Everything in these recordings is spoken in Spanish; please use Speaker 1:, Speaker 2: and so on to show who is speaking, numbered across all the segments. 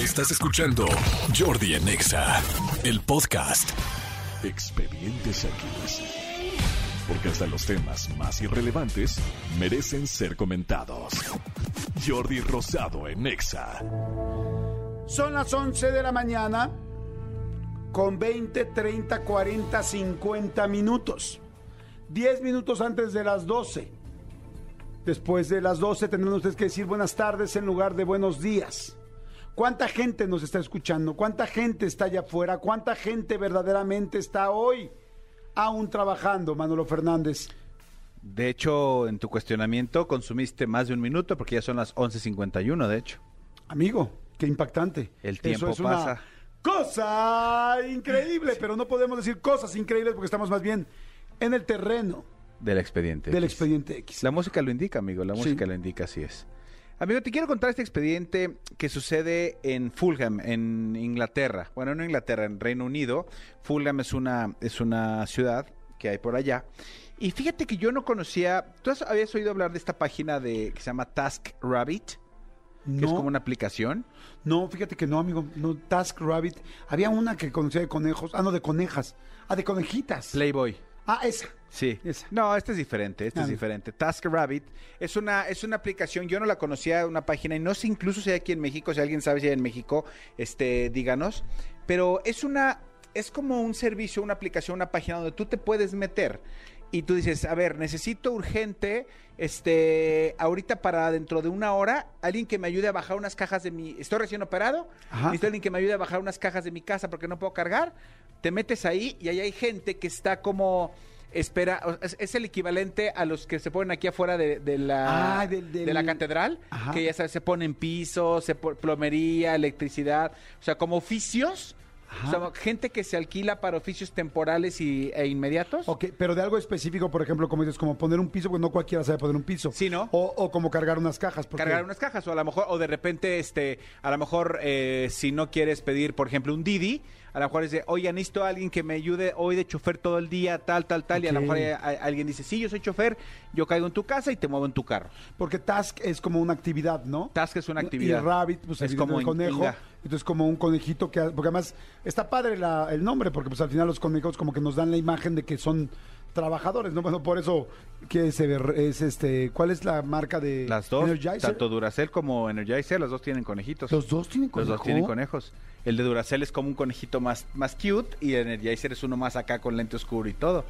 Speaker 1: Estás escuchando Jordi en Exa, el podcast. Expedientes X. Porque hasta los temas más irrelevantes merecen ser comentados. Jordi Rosado en Exa.
Speaker 2: Son las 11 de la mañana con 20, 30, 40, 50 minutos. 10 minutos antes de las 12. Después de las 12 tendrán ustedes que decir buenas tardes en lugar de buenos días. ¿Cuánta gente nos está escuchando? ¿Cuánta gente está allá afuera? ¿Cuánta gente verdaderamente está hoy aún trabajando, Manolo Fernández?
Speaker 3: De hecho, en tu cuestionamiento consumiste más de un minuto porque ya son las 11.51, de hecho.
Speaker 2: Amigo, qué impactante.
Speaker 3: El tiempo
Speaker 2: Eso es una
Speaker 3: pasa.
Speaker 2: cosa increíble, pero no podemos decir cosas increíbles porque estamos más bien en el terreno
Speaker 3: Del expediente.
Speaker 2: del
Speaker 3: X.
Speaker 2: expediente X.
Speaker 3: La música lo indica, amigo. La
Speaker 2: Sí.
Speaker 3: música lo indica, así es. Amigo, te quiero contar este expediente que sucede en Fulham, en Inglaterra. Bueno, no Inglaterra, en Reino Unido. Fulham es una, es una ciudad que hay por allá. Y fíjate que yo no conocía. ¿Tú has- habías oído hablar de esta página de que se llama Task Rabbit? Que es
Speaker 2: No.
Speaker 3: como una aplicación.
Speaker 2: No, fíjate que no, amigo. No, Task Rabbit. Había una que conocía de conejos. Ah, no, de conejas. Ah, de conejitas.
Speaker 3: Playboy.
Speaker 2: Ah, esa.
Speaker 3: Sí.
Speaker 2: Esa.
Speaker 3: No, este es diferente, este
Speaker 2: Ah,
Speaker 3: es diferente. TaskRabbit es una, es una aplicación, yo no la conocía, una página, y no sé incluso si hay aquí en México, si alguien sabe si hay en México, este, díganos. Pero es una, es como un servicio, una aplicación, una página donde tú te puedes meter. Y tú dices, a ver, necesito urgente, este, ahorita para dentro de una hora, alguien que me ayude a bajar unas cajas de mi, estoy recién operado,
Speaker 2: Ajá.
Speaker 3: necesito alguien que me ayude a bajar unas cajas de mi casa porque no puedo cargar. Te metes ahí y ahí hay gente que está como espera, o- es, es el equivalente a los que se ponen aquí afuera de, de la
Speaker 2: Ah, del- del-
Speaker 3: de la catedral,
Speaker 2: Ajá.
Speaker 3: que ya sabes, se ponen pisos, se plomería, electricidad, o sea, como oficios,
Speaker 2: Ajá.
Speaker 3: o sea, gente que se alquila para oficios temporales y, e inmediatos.
Speaker 2: Ok, pero de algo específico, por ejemplo, como dices, como poner un piso, pues no cualquiera sabe poner un piso.
Speaker 3: Sí, ¿no?
Speaker 2: O, o como cargar unas cajas. porque-
Speaker 3: cargar unas cajas o a lo mejor o de repente este a lo mejor eh, si no quieres pedir por ejemplo un Didi a lo mejor de oye necesito a alguien que me ayude hoy de chofer todo el día tal tal tal y a lo mejor hay- alguien dice sí yo soy chofer yo caigo en tu casa y te muevo en tu carro
Speaker 2: Porque Task es como una actividad, ¿no?
Speaker 3: Task es una actividad
Speaker 2: Y Rabbit, pues
Speaker 3: es como in-
Speaker 2: conejo.
Speaker 3: inga.
Speaker 2: Entonces como un conejito que... Porque además está padre la- el nombre, porque pues al final los conejos como que nos dan la imagen de que son trabajadores, ¿no? Bueno, por eso que es, es este... ¿Cuál es la marca de
Speaker 3: las dos
Speaker 2: Energizer?
Speaker 3: tanto Duracell como Energizer las dos tienen conejitos
Speaker 2: ¿Los dos tienen
Speaker 3: los
Speaker 2: conejo?
Speaker 3: dos tienen conejos el de Duracell es como un conejito más más cute y el Energizer es uno más acá con lente oscuro y todo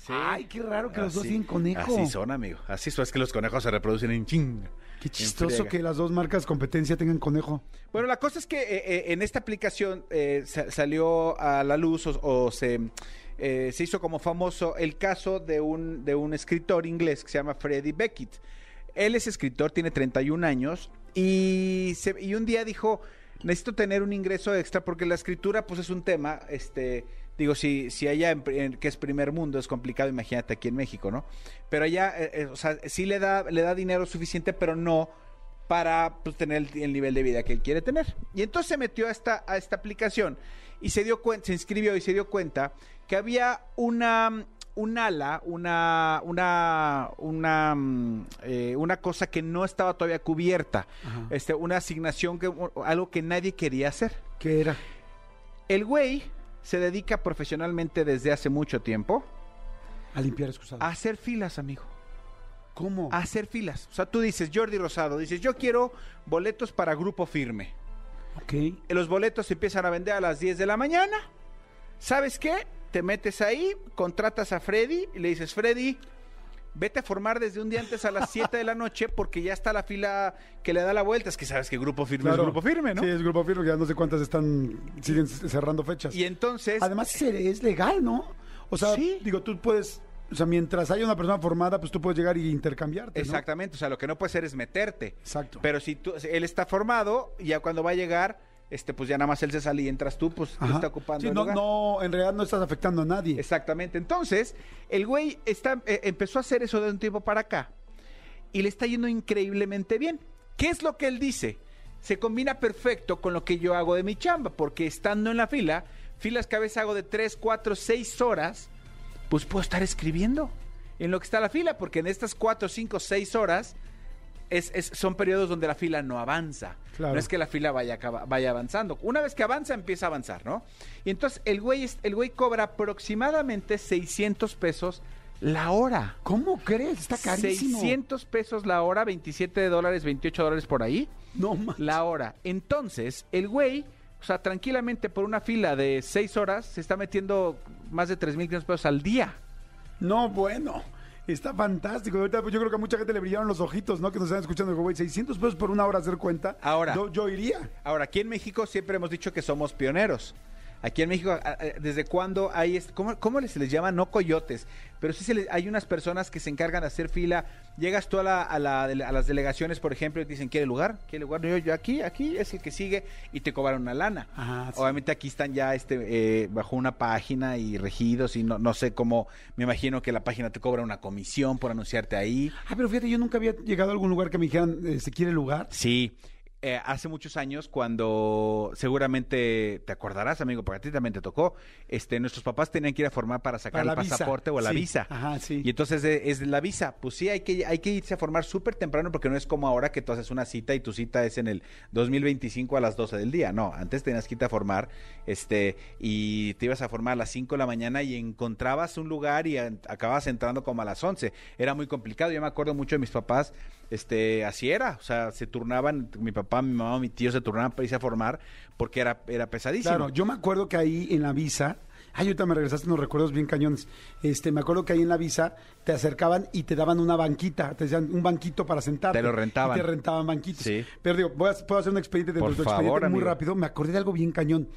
Speaker 3: Sí.
Speaker 2: Ay, qué raro que los dos tienen conejo.
Speaker 3: Así son, amigo. Así son. Es que los conejos se reproducen en ching.
Speaker 2: Qué chistoso que las dos marcas competencia tengan conejo.
Speaker 3: Bueno, la cosa es que eh, eh, en esta aplicación eh, sa- salió a la luz o, o se, eh, se hizo como famoso el caso de un, de un escritor inglés que se llama Freddie Beckett. Él es escritor, tiene 31 años y, y un día dijo, necesito tener un ingreso extra porque la escritura pues es un tema, este, digo, si, si allá en, en- que es primer mundo es complicado, imagínate aquí en México, ¿no? Pero allá, eh, eh, o sea, sí le da, le da dinero suficiente, pero no para pues, tener el, el nivel de vida que él quiere tener. Y entonces se metió a esta, a esta aplicación y se dio cuenta, se inscribió y se dio cuenta que había una un ala, una una una mm, eh, una cosa que no estaba todavía cubierta,
Speaker 2: Ajá.
Speaker 3: este una asignación que algo que nadie quería hacer.
Speaker 2: ¿Qué era?
Speaker 3: El güey se dedica profesionalmente desde hace mucho tiempo
Speaker 2: A limpiar excusados.
Speaker 3: a hacer filas, amigo.
Speaker 2: ¿Cómo?
Speaker 3: A hacer filas. O sea, tú dices, Jordi Rosado, dices, yo quiero boletos para grupo firme.
Speaker 2: Ok.
Speaker 3: Los boletos se empiezan a vender a las 10 de la mañana. ¿Sabes qué? Te metes ahí, contratas a Freddy y le dices, Freddy, vete a formar desde un día antes a las 7 de la noche porque ya está la fila que le da la vuelta. Es que sabes que grupo firme
Speaker 2: Claro.
Speaker 3: es grupo firme, ¿no?
Speaker 2: Sí, es grupo firme, ya no sé cuántas están, siguen cerrando fechas.
Speaker 3: Y entonces,
Speaker 2: Además es, legal, ¿no? O sea,
Speaker 3: Sí.
Speaker 2: digo, tú puedes, o sea, mientras haya una persona formada, pues tú puedes llegar y intercambiarte, ¿no?
Speaker 3: exactamente, o sea, lo que no puedes hacer es meterte.
Speaker 2: Exacto.
Speaker 3: Pero si tú, él está formado, ya cuando va a llegar, este, pues ya nada más él se sale y entras tú, pues tú está ocupando
Speaker 2: Sí,
Speaker 3: el
Speaker 2: no,
Speaker 3: lugar.
Speaker 2: no, en realidad no estás afectando a nadie.
Speaker 3: Exactamente. Entonces, el güey está, eh, empezó a hacer eso de un tiempo para acá y le está yendo increíblemente bien. ¿Qué es lo que él dice? Se combina perfecto con lo que yo hago de mi chamba, porque estando en la fila, filas que a veces hago de 3, 4, 6 horas, pues puedo estar escribiendo en lo que está la fila, porque en estas 4, 5, 6 horas es, es- son periodos donde la fila no avanza.
Speaker 2: Claro.
Speaker 3: No es que la fila vaya, vaya avanzando. Una vez que avanza, empieza a avanzar, ¿no? Y entonces el güey, el güey cobra aproximadamente 600 pesos la hora.
Speaker 2: ¿Cómo crees? Está carísimo.
Speaker 3: 600 pesos la hora, 27 dólares, 28 dólares por ahí.
Speaker 2: No manches.
Speaker 3: La hora. Entonces, el güey, o sea, tranquilamente por una fila de 6 horas, se está metiendo más de 3.500 pesos al día.
Speaker 2: No, bueno. Está fantástico. Ahorita pues, yo creo que a mucha gente le brillaron los ojitos, ¿no? Que nos están escuchando. Güey, 600 pesos por una hora hacer cuenta.
Speaker 3: Ahora.
Speaker 2: Yo, yo iría.
Speaker 3: Ahora, aquí en México siempre hemos dicho que somos pioneros. Aquí en México, ¿desde cuándo hay, cómo, cómo se les llama? No coyotes, pero sí se les- hay unas personas que se encargan de hacer fila. Llegas tú a, la- a la a las delegaciones, por ejemplo, y te dicen, ¿quiere lugar? ¿Quiere lugar? Yo, yo aquí, aquí es el que sigue y te cobran una lana.
Speaker 2: Ajá, sí.
Speaker 3: Obviamente aquí están ya este eh, bajo una página y regidos y no, no sé cómo, me imagino que la página te cobra una comisión por anunciarte ahí.
Speaker 2: Ah, pero fíjate, yo nunca había llegado a algún lugar que me dijeran, eh, ¿se quiere lugar?
Speaker 3: Sí, eh, hace muchos años cuando seguramente te acordarás, amigo, porque a ti también te tocó, este, nuestros papás tenían que ir a formar para sacar
Speaker 2: Para
Speaker 3: el
Speaker 2: visa.
Speaker 3: pasaporte o la
Speaker 2: Sí,
Speaker 3: visa.
Speaker 2: ajá, sí.
Speaker 3: Y entonces eh, es la visa. Pues sí, hay que, hay que irse a formar súper temprano porque no es como ahora que tú haces una cita y tu cita es en el 2025 a las 12 del día. No, antes tenías que irte a formar este, y te ibas a formar a las 5 de la mañana y encontrabas un lugar y acababas entrando como a las 11. Era muy complicado. Yo me acuerdo mucho de mis papás, este, así era. O sea, se turnaban, mi papá, mi mamá, mi tío se turnaban para irse a formar porque era, era pesadísimo.
Speaker 2: Claro, yo me acuerdo que ahí en la visa, ay, ahorita me regresaste unos recuerdos bien cañones. Este, me acuerdo que ahí en la visa te acercaban y te daban una banquita, te decían un banquito para sentarte.
Speaker 3: Te lo rentaban.
Speaker 2: Y te rentaban banquitos.
Speaker 3: Sí.
Speaker 2: Pero digo, voy a- puedo hacer un expediente
Speaker 3: Por
Speaker 2: de tu
Speaker 3: favor,
Speaker 2: expediente muy
Speaker 3: amigo.
Speaker 2: rápido. Me acordé de algo bien cañón.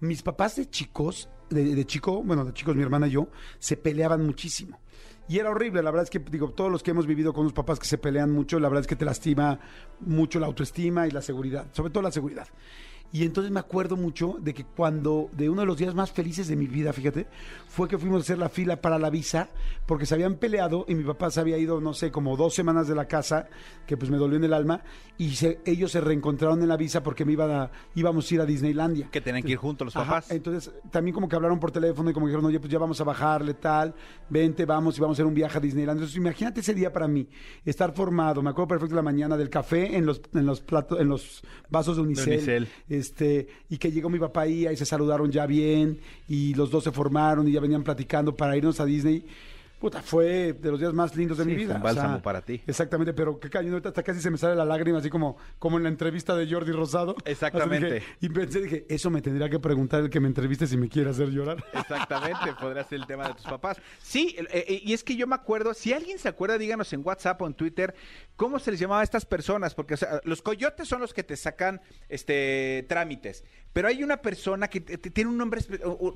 Speaker 2: Mis papás de chicos, de, de chico, bueno, de chicos, mi hermana y yo, se peleaban muchísimo. Y era horrible, la verdad es que, digo, todos los que hemos vivido con unos papás que se pelean mucho, la verdad es que te lastima mucho la autoestima y la seguridad, sobre todo la seguridad. Y entonces me acuerdo mucho de que cuando, de uno de los días más felices de mi vida, fíjate, fue que fuimos a hacer la fila para la visa, porque se habían peleado y mi papá se había ido, no sé, como dos semanas de la casa, que pues me dolió en el alma, y se- ellos se reencontraron en la visa porque me iban a, íbamos a ir a Disneylandia.
Speaker 3: Que tenían que ir juntos los
Speaker 2: Ajá,
Speaker 3: papás.
Speaker 2: entonces también como que hablaron por teléfono y como dijeron, oye, pues ya vamos a bajarle tal, vente, vamos y vamos a hacer un viaje a Disneyland. Entonces imagínate ese día para mí, estar formado, me acuerdo perfecto de la mañana del café en los, en los platos, en los vasos de unicel,
Speaker 3: unicel.
Speaker 2: Este, y que llegó mi papá ahí, ahí se saludaron ya bien, y los dos se formaron y ya venían platicando para irnos a Disney. Puta, fue de los días más lindos de
Speaker 3: Sí,
Speaker 2: mi
Speaker 3: fue
Speaker 2: vida.
Speaker 3: un bálsamo para ti.
Speaker 2: Exactamente, pero qué cañón, ahorita hasta casi se me sale la lágrima, así como, como en la entrevista de Jordi Rosado.
Speaker 3: Exactamente.
Speaker 2: Dije- y pensé, dije, eso me tendría que preguntar el que me entreviste si me quiere hacer llorar.
Speaker 3: Exactamente, podría ser el tema de tus papás. Sí, eh, eh, y es que yo me acuerdo, si alguien se acuerda, díganos en WhatsApp o en Twitter, ¿cómo se les llamaba a estas personas? Porque o sea, los coyotes son los que te sacan este trámites, pero hay una persona que tiene un nombre,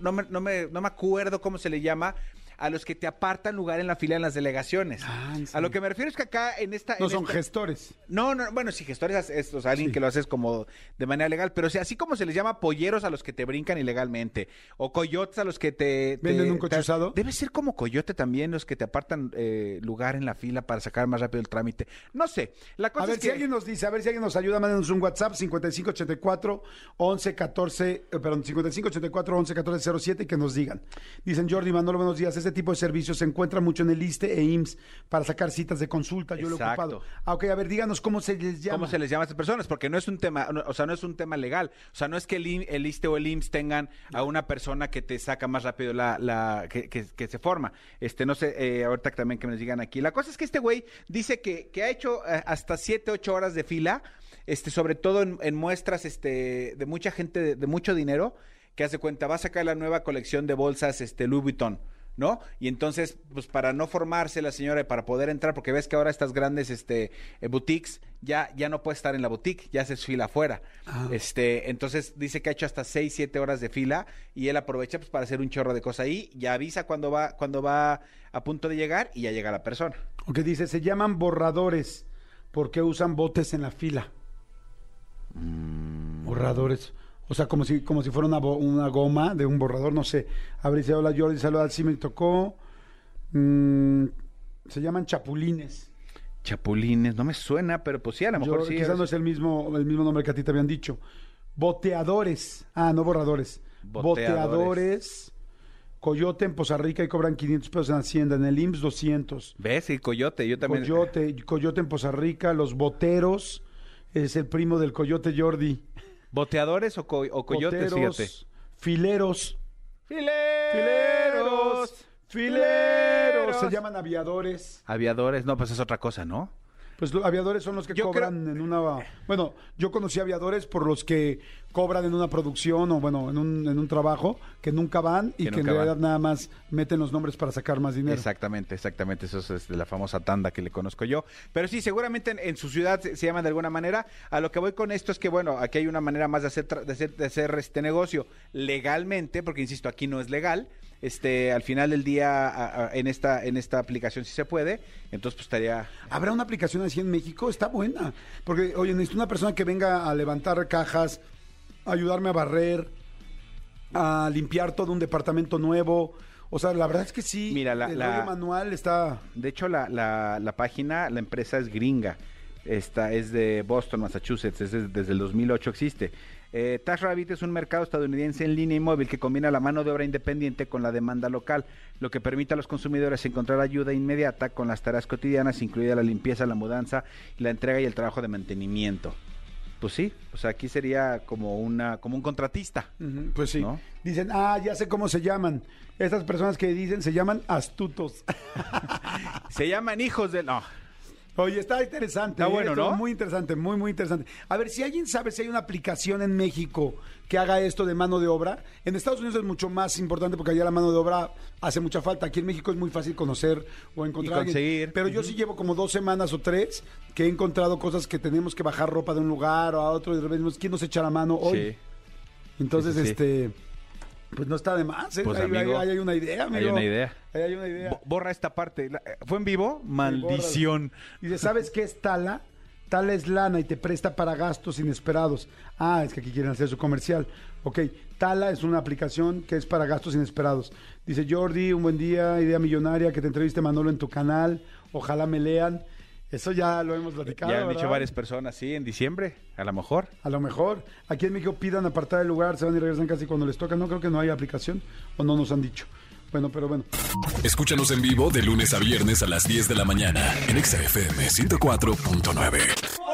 Speaker 3: no me, no, me, no me acuerdo cómo se le llama, a los que te apartan lugar en la fila en las delegaciones.
Speaker 2: Ah, ¿en
Speaker 3: a lo que me refiero es que acá en esta...
Speaker 2: No
Speaker 3: en
Speaker 2: son
Speaker 3: esta-
Speaker 2: gestores.
Speaker 3: no, no, bueno, si gestores es o sea, alguien
Speaker 2: Sí.
Speaker 3: que lo haces como de manera legal, pero o sea, así como se les llama polleros a los que te brincan ilegalmente, o coyotes a los que te... te-
Speaker 2: ¿Venden un coche
Speaker 3: te-
Speaker 2: usado?
Speaker 3: Debe ser como coyote también los que te apartan eh, lugar en la fila para sacar más rápido el trámite. No sé, la cosa
Speaker 2: A ver si alguien nos dice, a ver si alguien nos ayuda, mándenos un WhatsApp 5584 1114, eh, perdón, 5584 1114 07 y que nos digan. Dicen Jordi Manolo, buenos días. Este tipo de servicios se encuentra mucho en el ISTE e IMSS para sacar citas de consulta. Yo lo he ocupado. Ah, ok, a ver, díganos cómo se les llama.
Speaker 3: ¿Cómo se les llama a estas personas? Porque no es un tema, no, o sea, no es un tema legal. O sea, no es que el, el ISTE o el IMSS tengan a una persona que te saca más rápido la, la que, que- que se forma. Este, no sé, eh, ahorita también que me nos digan aquí. La cosa es que este güey dice que, que ha hecho eh, hasta 7, 8 horas de fila, este, sobre todo en, en muestras este, de mucha gente de, de mucho dinero, que hace cuenta, va a sacar la nueva colección de bolsas este, Louis Vuitton. ¿No? Y entonces, pues para no formarse la señora y para poder entrar, porque ves que ahora estas grandes este, eh, boutiques ya, ya no puede estar en la boutique, ya se fila afuera.
Speaker 2: Ah.
Speaker 3: Este, entonces dice que ha hecho hasta 6, 7 horas de fila y él aprovecha pues para hacer un chorro de cosas ahí, ya avisa cuando va, cuando va a punto de llegar y ya llega la persona.
Speaker 2: Ok, dice, se llaman borradores porque usan botes en la fila.
Speaker 3: Mm.
Speaker 2: Borradores. O sea, como si, como si fuera una, una goma de un borrador, no sé. A ver, dice, hola Jordi, saluda, sí me tocó. Mm, se llaman chapulines.
Speaker 3: Chapulines, no me suena, pero pues sí, a lo mejor
Speaker 2: Yo-
Speaker 3: sí.
Speaker 2: quizás
Speaker 3: es-
Speaker 2: no es el mismo, el mismo nombre que a ti te habían dicho. Boteadores. Ah, no borradores.
Speaker 3: Boteadores.
Speaker 2: Boteadores Coyote en Poza Rica y cobran 500 pesos en Hacienda. En el IMSS 200.
Speaker 3: ¿Ves? Y Coyote, yo también.
Speaker 2: Coyote, Coyote en Poza Rica. Los Boteros. Es el primo del Coyote Jordi.
Speaker 3: ¿Boteadores o, co- o coyotes?
Speaker 2: Boteros,
Speaker 3: Fíjate.
Speaker 2: Fileros.
Speaker 3: Fileros.
Speaker 2: Fileros. Se llaman aviadores.
Speaker 3: Aviadores, no, pues es otra cosa, ¿no?
Speaker 2: Pues los aviadores son los que
Speaker 3: Yo
Speaker 2: cobran en una... Bueno, yo conocí aviadores por los que cobran en una producción o, bueno, en un, en un trabajo, que nunca van y
Speaker 3: Que
Speaker 2: que, en
Speaker 3: van.
Speaker 2: realidad nada más meten los nombres para sacar más dinero.
Speaker 3: Exactamente, exactamente. Eso es de la famosa tanda que le conozco yo. Pero sí, seguramente en, en su ciudad se, se llaman de alguna manera. A lo que voy con esto es que, bueno, aquí hay una manera más de hacer, de hacer, de hacer este negocio legalmente, porque insisto, aquí no es legal. Este, al final del día, a- a- en esta, en esta aplicación sí se puede. Entonces, pues estaría.
Speaker 2: ¿Habrá una aplicación así en México? Está buena. Porque, oye, necesito una persona que venga a levantar cajas, a ayudarme a barrer, a limpiar todo un departamento nuevo. O sea, la verdad es que sí.
Speaker 3: Mira, la-
Speaker 2: el
Speaker 3: la-
Speaker 2: manual está...
Speaker 3: De hecho, la, la, la página, la empresa es gringa. Esta es de Boston, Massachusetts. Es de- desde el 2008 existe. Eh, TaskRabbit es un mercado estadounidense en línea y móvil que combina la mano de obra independiente con la demanda local, lo que permite a los consumidores encontrar ayuda inmediata con las tareas cotidianas, incluida la limpieza, la mudanza, la entrega y el trabajo de mantenimiento. Pues sí, o sea, aquí sería como una como un contratista.
Speaker 2: Pues sí.
Speaker 3: ¿No?
Speaker 2: Dicen, ah, ya sé cómo se llaman. Estas personas que dicen se llaman astutos.
Speaker 3: Se llaman hijos de no.
Speaker 2: Oye, está interesante.
Speaker 3: Está
Speaker 2: ¿eh?
Speaker 3: bueno, ¿no?
Speaker 2: Muy interesante, muy, muy interesante. A ver, si alguien sabe si hay una aplicación en México que haga esto de mano de obra, en Estados Unidos es mucho más importante porque allá la mano de obra hace mucha falta. Aquí en México es muy fácil conocer o encontrar. alguien.
Speaker 3: conseguir.
Speaker 2: Pero yo sí llevo como dos semanas o tres que he encontrado cosas que tenemos que bajar ropa de un lugar o a otro y de repente ¿quién nos echa la mano hoy?
Speaker 3: Sí.
Speaker 2: Entonces,
Speaker 3: Sí, sí, sí.
Speaker 2: este, pues no está de más. ¿eh?
Speaker 3: Pues,
Speaker 2: ahí,
Speaker 3: amigo,
Speaker 2: ahí- ahí hay una idea, amigo.
Speaker 3: Hay una idea.
Speaker 2: Ahí hay una idea.
Speaker 3: Bo- Borra esta parte. ¿Fue en vivo?
Speaker 2: Sí,
Speaker 3: Maldición.
Speaker 2: bórralo. Dice, ¿sabes qué es Tala? Tala es lana y te presta para gastos inesperados. Ah, es que aquí quieren hacer su comercial. Ok, Tala es una aplicación que es para gastos inesperados. Dice Jordi, un buen día, idea millonaria, que te entreviste Manolo en tu canal. Ojalá me lean. Eso ya lo hemos platicado.
Speaker 3: Ya han dicho varias personas, sí, en diciembre, a lo mejor.
Speaker 2: A lo mejor. Aquí en México pidan apartar el lugar, se van y regresan casi cuando les toca. No creo que no haya aplicación o no nos han dicho. Bueno, pero bueno.
Speaker 1: Escúchanos en vivo de lunes a viernes a las 10 de la mañana en Exa FM 104.9.